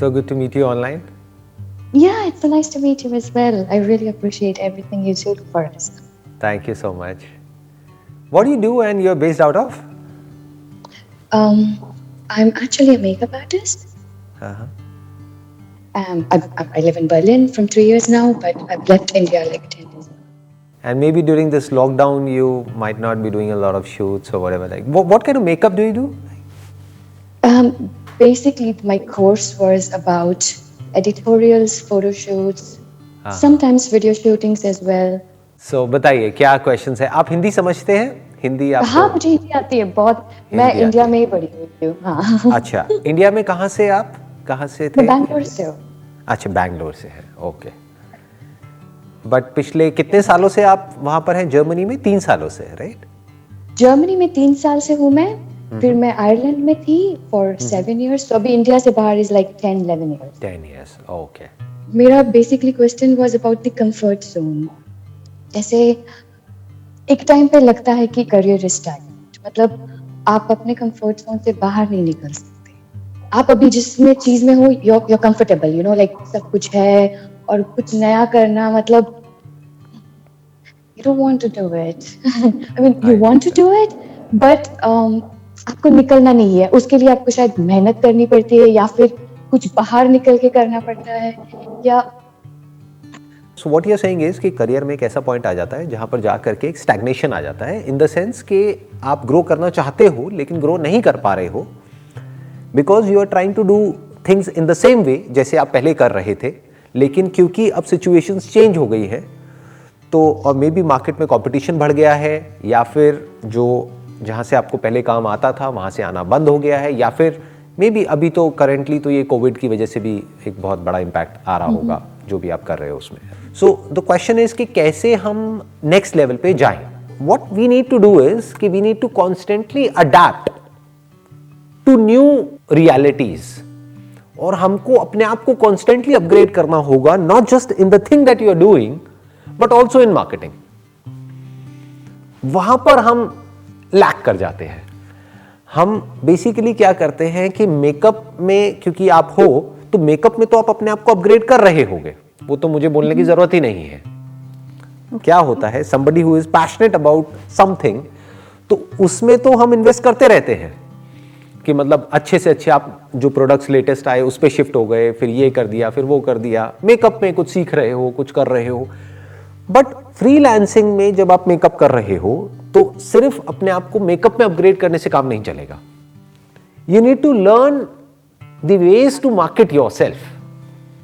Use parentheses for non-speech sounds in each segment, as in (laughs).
So good to meet you online. Yeah, it's so nice to meet you as well. I really appreciate everything you do for us. Thank you so much. What do you do and you're based out of? Um, I'm actually a makeup artist. Uh-huh. Um, I, I live in Berlin from three years now, but I've left India like 10 years ago. And maybe during this lockdown, you might not be doing a lot of shoots or whatever. Like, what, what kind of makeup do you do? Um, basically, my course was about editorials, photo shoots, हाँ. sometimes video shootings as well. so, बताइए क्या question है? आप हिंदी समझते हैं? हिंदी आप हाँ मुझे हिंदी आती है बहुत। मैं इंडिया में ही पढ़ी हुई हूँ हाँ। अच्छा इंडिया में कहाँ से आप? कहाँ से थे? बैंगलोर से हूँ। अच्छा बैंगलोर से है ओके बट पिछले कितने सालों से आप वहाँ पर हैं? जर्मनी में तीन सालों से राइट जर्मनी में तीन साल से हूँ मैं। फिर मैं आयरलैंड में थी फॉर सेवन ईयर्स तो अभी इंडिया से बाहर is like ten eleven years ten years okay मेरा basically question was about the comfort zone जैसे एक टाइम पे लगता है कि करियर इज़ टाइम मतलब आप अपने कंफर्ट जोन से बाहर नहीं निकल सकते. आप अभी जिसमें चीज़ में हो you are comfortable you know like सब कुछ है और कुछ नया करना मतलब you don't want to do it. (laughs) I mean you want to do it but um, आपको निकलना नहीं है। उसके लिए आपको शायद मेहनत करनी पड़ती है या फिर कुछ बाहर निकल के करना पड़ता है या so what you are saying is कि करियर में एक ऐसा पॉइंट आ जाता है जहाँ पर जा करके एक स्टैग्नेशन आ जाता है इन द सेंस कि आप ग्रो करना चाहते हो लेकिन ग्रो नहीं कर पा रहे हो because you are trying to do things in the same way जैसे आप पहले कर रहे थे लेकिन क्योंकि अब सिचुएशंस चेंज हो गई है तो और मे बी मार्केट में कंपटीशन बढ़ गया है या फिर जो जहाँ से आपको पहले काम आता था वहाँ से आना बंद हो गया है या फिर मे बी अभी तो करेंटली तो ये कोविड की वजह से भी एक बहुत बड़ा इम्पैक्ट आ रहा होगा जो भी आप कर रहे हो उसमें। सो द क्वेश्चन इज़ कि कैसे हम नेक्स्ट लेवल पे जाएँ? What we need to do is कि we need to constantly adapt to new realities और हमको अपने आप को कॉन्स्टेंटली अपग्रेड करना होगा not just in the thing that you are doing but also in marketing वहाँ पर हम लैक कर जाते हैं। हम बेसिकली क्या करते हैं कि मेकअप में, क्योंकि आप हो तो मेकअप में तो आप अपने आप को अपग्रेड कर रहे होगे। वो तो मुझे बोलने की ज़रूरत ही नहीं है। क्या होता है somebody who is passionate about something तो उसमें तो हम इन्वेस्ट करते रहते हैं कि मतलब अच्छे से अच्छे आप जो प्रोडक्ट्स लेटेस्ट आए, उस पर शिफ्ट हो गए, फिर ये कर दिया, फिर वो कर दिया। मेकअप में कुछ सीख रहे हो, कुछ कर रहे हो। बट फ्रीलांसिंग में जब आप मेकअप कर रहे हो तो सिर्फ़ अपने आप को मेकअप में अपग्रेड करने से काम नहीं चलेगा। You need to learn the ways to market yourself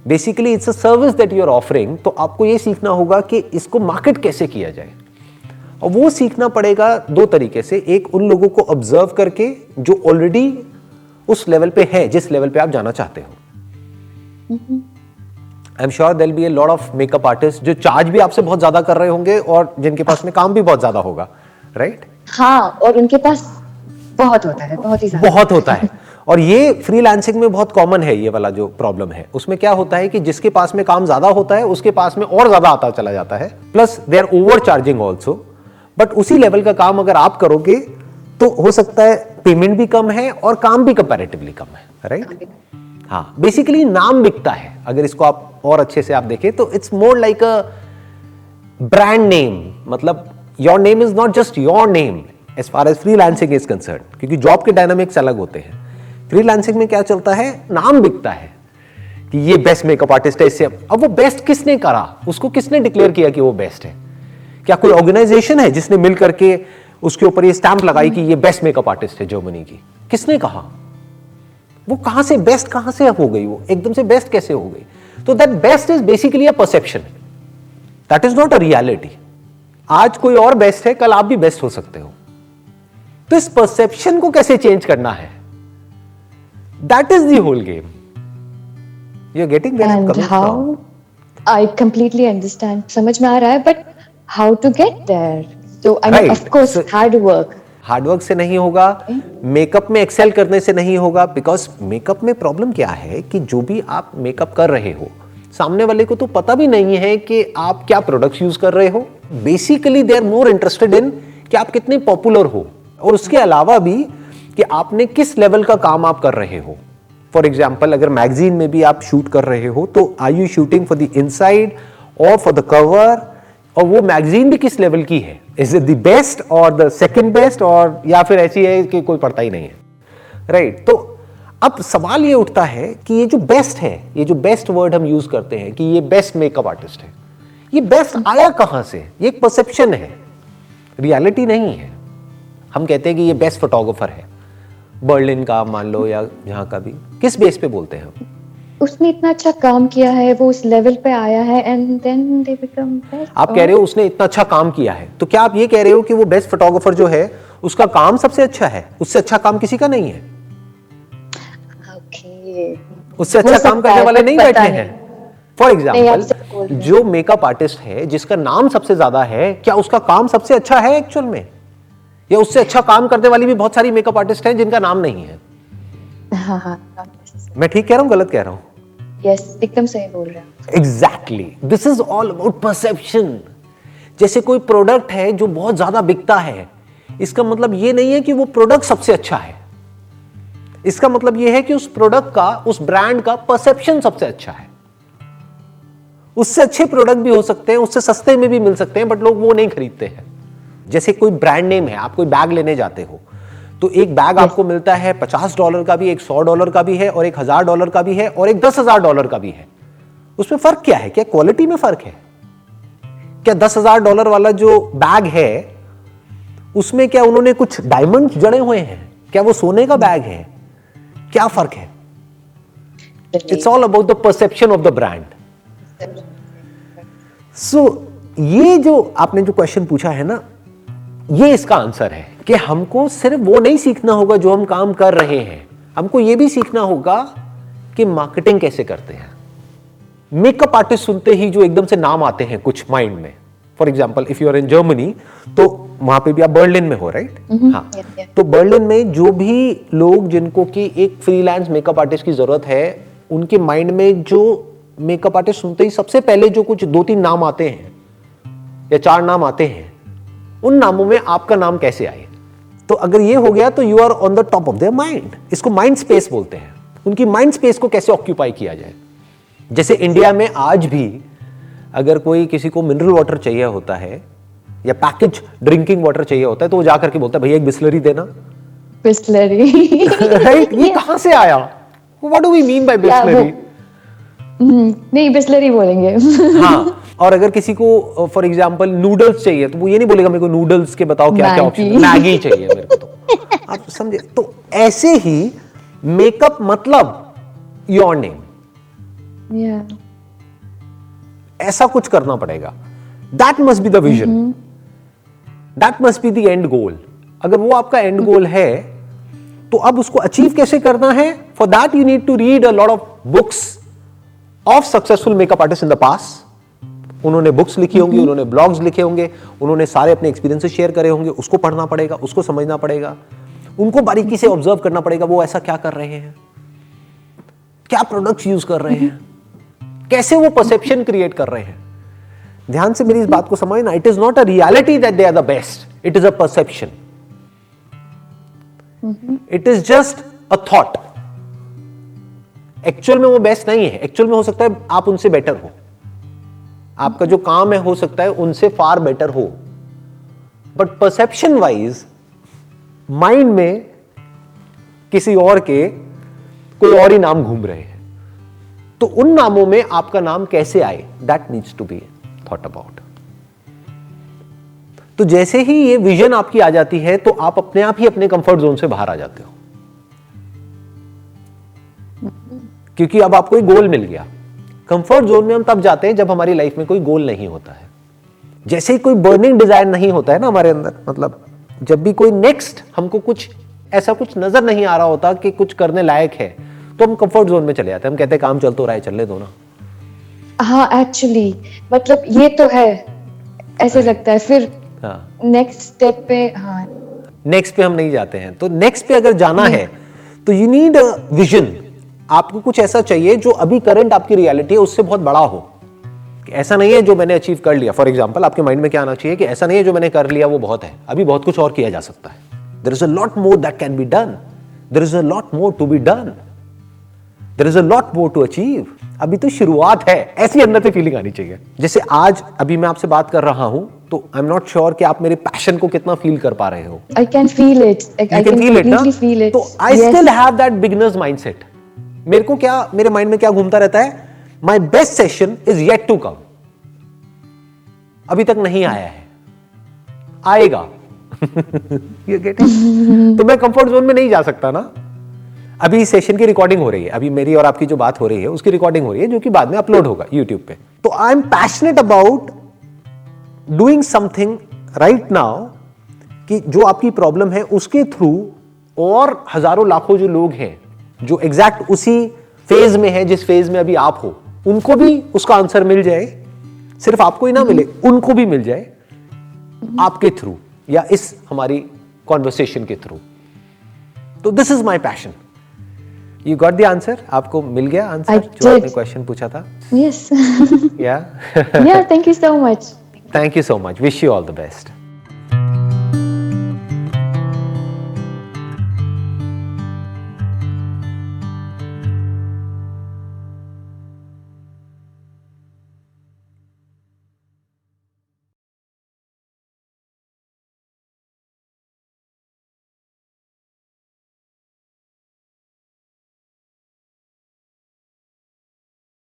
basically it's a service that you are offering तो आपको ये सीखना होगा कि इसको मार्केट कैसे किया जाए। और वो सीखना पड़ेगा दो तरीके से। एक उन लोगों को ऑब्ज़र्व करके जो ऑलरेडी उस लेवल पे है जिस लेवल पे आप जाना चाहते हो। I am sure they'll be a lot of makeup artist जो चार्ज भी आपसे बहुत ज़्यादा कर रहे होंगे और जिनके पास में काम भी बहुत ज़्यादा होगा। राइट हाँ और उनके पास बहुत होता है बहुत ही बहुत होता है। और ये फ्रीलांसिंग में बहुत कॉमन है ये वाला जो प्रॉब्लम है। उसमें क्या होता है कि जिसके पास में काम ज़्यादा होता है उसके पास में और ज़्यादा आता चला जाता है। Plus they are over charging also but उसी लेवल का काम अगर आप करोगे तो हो सकता है पेमेंट भी कम है और काम भी कंपेरेटिवली कम है राइट हाँ बेसिकली नाम बिकता है। अगर इसको आप और अच्छे से आप देखें तो it's more like a brand name मतलब your name is not just your name as far as freelancing is concern क्योंकि जॉब के डायनामिक्स अलग होते हैं। फ्री लैंसिंग में क्या चलता है? नाम बिकता है कि ये बेस्ट मेकअप आर्टिस्ट है इससे। अब वो बेस्ट किसने करा? उसको किसने डिक्लेयर किया कि वो बेस्ट है? क्या कोई ऑर्गेनाइजेशन है जिसने मिल करके उसके ऊपर ये स्टैंप लगाई कि ये बेस्ट मेकअप आर्टिस्ट है जर्मनी की? किसने कहा? वो कहाँ से बेस्ट कहाँ से हो गई वो? एकदम से बेस्ट कैसे हो गई? तो that best is basically a perception that is not a reality आज कोई और बेस्ट है कल आप भी बेस्ट हो सकते हो। तो इस परसेप्शन को कैसे चेंज करना है? That is the whole game you are getting how? I completely understand. समझ में आ रहा है but how to get there? So I mean Right. of course So- hard hard work से नहीं होगा मेकअप में एक्सेल करने से नहीं होगा बिकॉज़ मेकअप में प्रॉब्लम क्या है कि जो भी आप मेकअप कर रहे हो सामने वाले को तो पता भी नहीं है कि आप क्या प्रोडक्ट्स यूज़ कर रहे हो। Basically they are more interested in कि आप कितने पॉपुलर हो। और उसके अलावा भी कि आपने किस लेवल का काम आप कर रहे हो। फॉर एग्ज़ाम्पल अगर मैगजीन में भी आप शूट कर रहे हो तो are you shooting for the inside और फॉर द कवर और वो मैगजीन भी किस लेवल की है? इज़ इट द बेस्ट और द सेकंड बेस्ट और या फिर ऐसी है कि कोई पढ़ता ही नहीं है। Right right? तो अब सवाल ये उठता है कि ये जो बेस्ट है ये जो बेस्ट वर्ड हम यूज़ करते हैं कि ये बेस्ट मेकअप आर्टिस्ट है ये बेस्ट आया कहाँ से? ये एक परसेप्शन है। रियलिटी नहीं है। हम कहते हैं कि ये बेस्ट फोटोग्राफर है। बर्लिन का मान लो या यहाँ का भी। किस बेस पे बोलते हैं हम? उसने इतना अच्छा काम किया है वो उस लेवल पे आया है and then they become best आप कह रहे हो उसने इतना अच्छा काम किया है। तो क्या आप ये कह रहे हो कि वो बेस्ट फोटोग्राफर जो है उसका काम सबसे अच्छा है? उससे अच्छा काम किसी का नहीं है। ओके उससे अच्छा काम करने वाले नहीं बैठे हैं। फॉर एग्ज़ाम्पल हैं। जो मेकअप आर्टिस्ट है जिसका नाम सबसे ज़्यादा है क्या उसका काम सबसे अच्छा है एक्चुअल में? या उससे अच्छा काम करने वाली भी बहुत सारी मेकअप आर्टिस्ट हैं जिनका नाम नहीं है? हाँ हाँ मैं ठीक कह रहा हूँ गलत कह रहा हूँ? यस एकदम सही बोल रहे हैं exactly this is all about perception जैसे कोई प्रोडक्ट है जो बहुत ज़्यादा बिकता है इसका मतलब ये नहीं है कि वो प्रोडक्ट सबसे अच्छा है। इसका मतलब यह है कि उस प्रोडक्ट का, उस ब्रांड का परसेप्शन सबसे अच्छा है। उससे अच्छे प्रोडक्ट भी हो सकते हैं, उससे सस्ते में भी मिल सकते हैं बट लोग वो नहीं खरीदते हैं। जैसे कोई ब्रांड नेम है, आप कोई बैग लेने जाते हो तो एक बैग आपको मिलता है, पचास डॉलर का भी, एक सौ डॉलर का भी है, और एक हज़ार डॉलर का भी है, और एक दस हज़ार डॉलर का भी है। उसमें फ़र्क क्या है? क्या क्वालिटी में फ़र्क है? क्या दस हज़ार डॉलर वाला जो बैग है, उसमें क्या उन्होंने कुछ डायमंड जड़े हुए हैं? क्या वो सोने का बैग है? क्या फ़र्क है? It's all about the perception of the brand so ये जो आपने जो क्वेश्चन पूछा है ना ये इसका आंसर है कि हमको सिर्फ़ वो नहीं सीखना होगा जो हम काम कर रहे हैं। हमको ये भी सीखना होगा कि मार्केटिंग कैसे करते हैं। मेकअप आर्टिस्ट सुनते ही जो एकदम से नाम आते हैं कुछ माइंड में for example if you are in Germany तो वहाँ पे भी आप बर्लिन में हो राइट right? हाँ। Yes, yes. तो बर्लिन में जो भी लोग जिनको की एक फ्रीलांस मेकअप आर्टिस्ट की ज़रूरत है उनके माइंड में जो मेकअप आर्टिस्ट सुनते ही सबसे पहले जो कुछ दो तीन नाम आते हैं या चार नाम आते हैं उन नामों में आपका नाम कैसे आए? तो अगर ये हो गया तो you are on the top of their mind इसको माइंड स्पेस बोलते हैं। उनकी माइंड स्पेस को कैसे ऑक्यूपाई किया जाए? जैसे इंडिया में आज भी अगर कोई किसी को मिनरल वाटर चाहिए होता है या पैकेज ड्रिंकिंग वाटर चाहिए होता है तो वो जाकर के बोलता है भैया एक बिस्लरी देना। बिस्लरी। (laughs) राइट ये कहाँ से आया? What do we mean by Bisleri? नहीं बिस्लरी बोलेंगे। (laughs) हाँ और अगर किसी को फॉर एग्ज़ाम्पल नूडल्स चाहिए तो वो ये नहीं बोलेगा मेरे को नूडल्स के बताओ क्या क्या ऑप्शन मैगी। चाहिए मेरे को तो। आप समझे? तो ऐसे ही मेकअप मतलब योर नेम या ऐसा कुछ करना पड़ेगा। That must be the vision that must be the end goal अगर वो आपका एंड गोल है तो अब उसको अचीव कैसे करना है? For that you need to read a lot of books of successful makeup artist in the past उन्होंने बुक्स लिखी होंगी उन्होंने ब्लॉग्स लिखे होंगे उन्होंने सारे अपने एक्सपीरियंसेस शेयर करे होंगे उसको पढ़ना पड़ेगा उसको समझना पड़ेगा। उनको बारीकी से ऑब्ज़र्व करना पड़ेगा वो ऐसा क्या कर रहे हैं? क्या प्रोडक्ट्स यूज़ कर रहे हैं? कैसे वो परसेप्शन क्रिएट कर रहे हैं? ध्यान से मेरी इस बात को समझना it is not a reality that they are the best it is a perception it is just a thought actual में वो बेस्ट नहीं है. एक्चुअल में हो सकता है आप उनसे बेटर हो. आपका जो काम है, हो सकता है उनसे फार बेटर हो. बट परसेप्शन वाइज माइंड में किसी और के कोई और ही नाम घूम रहे हैं. तो उन नामों में आपका नाम कैसे आए? That needs to be thought about तो जैसे ही ये विजन आपकी आ जाती है तो आप अपने आप ही अपने कंफर्ट जोन से बाहर आ जाते हो। क्योंकि अब आपको एक गोल मिल गया। कंफर्ट जोन में हम तब जाते हैं जब हमारी लाइफ में कोई गोल नहीं होता है। जैसे ही कोई बर्निंग डिज़ायर नहीं होता है ना हमारे अंदर मतलब जब भी कोई नेक्स्ट हमको कुछ ऐसा कुछ नज़र नहीं आ रहा होता कि कुछ करने लायक है तो हम कंफर्ट जोन में चले जाते हैं। हम कहते हैं काम चल तो रहा है चलने दो ना हाँ एक्चुअली मतलब ये तो है। ऐसे लगता है। फिर हाँ। नेक्स्ट स्टेप पे हाँ। नेक्स्ट पे हम नहीं जाते हैं। तो नेक्स्ट पे अगर जाना है तो यू नीड अ विजन आपको कुछ ऐसा चाहिए जो अभी करंट आपकी रियलिटी है उससे बहुत बड़ा हो। ऐसा नहीं है जो मैंने अचीव कर लिया। फॉर एग्ज़ाम्पल आपके माइंड में क्या आना चाहिए कि ऐसा नहीं है जो मैंने कर लिया वो बहुत है। अभी बहुत कुछ और किया जा सकता है। There is a lot more that can be done there is a lot more to be done there is a lot more to achieve अभी तो शुरुआत है। ऐसी अंदर से फीलिंग आनी चाहिए। जैसे आज अभी मैं आपसे बात कर रहा हूँ तो आई एम नॉट श्योर कि आप मेरे पैशन को कितना फील कर पा रहे हो। I can feel it I can feel it ना. तो I. Still have that beginner's mindset मेरे को क्या मेरे माइंड में क्या घूमता रहता है? My best session is yet to come अभी तक नहीं आया है। आएगा। (laughs) तो मैं कंफर्ट जोन में नहीं जा सकता ना? अभी इस सेशन की रिकॉर्डिंग हो रही है। अभी मेरी और आपकी जो बात हो रही है, उसकी रिकॉर्डिंग हो रही है, जो कि बाद में अपलोड होगा यूट्यूब पे। तो I am passionate about doing something right now कि जो आपकी प्रॉब्लम है, उसके थ्रू और हज़ारों लाखों जो लोग हैं, जो एग्जैक्ट उसी फ़ेज़ में है, जिस फ़ेज़ में अभी आप हो, उनको भी उसका आंसर मिल जाए। सिर्फ़ आपको ही ना मिले, उनको भी मिल जाए आपके थ्रू या इस हमारी कॉन्वर्सेशन के थ्रू तो this is my passion you got the answer आपको मिल गया आंसर जो आपने क्वेश्चन पूछा था? Yes yeah yeah thank you so much thank you so much wish you all the best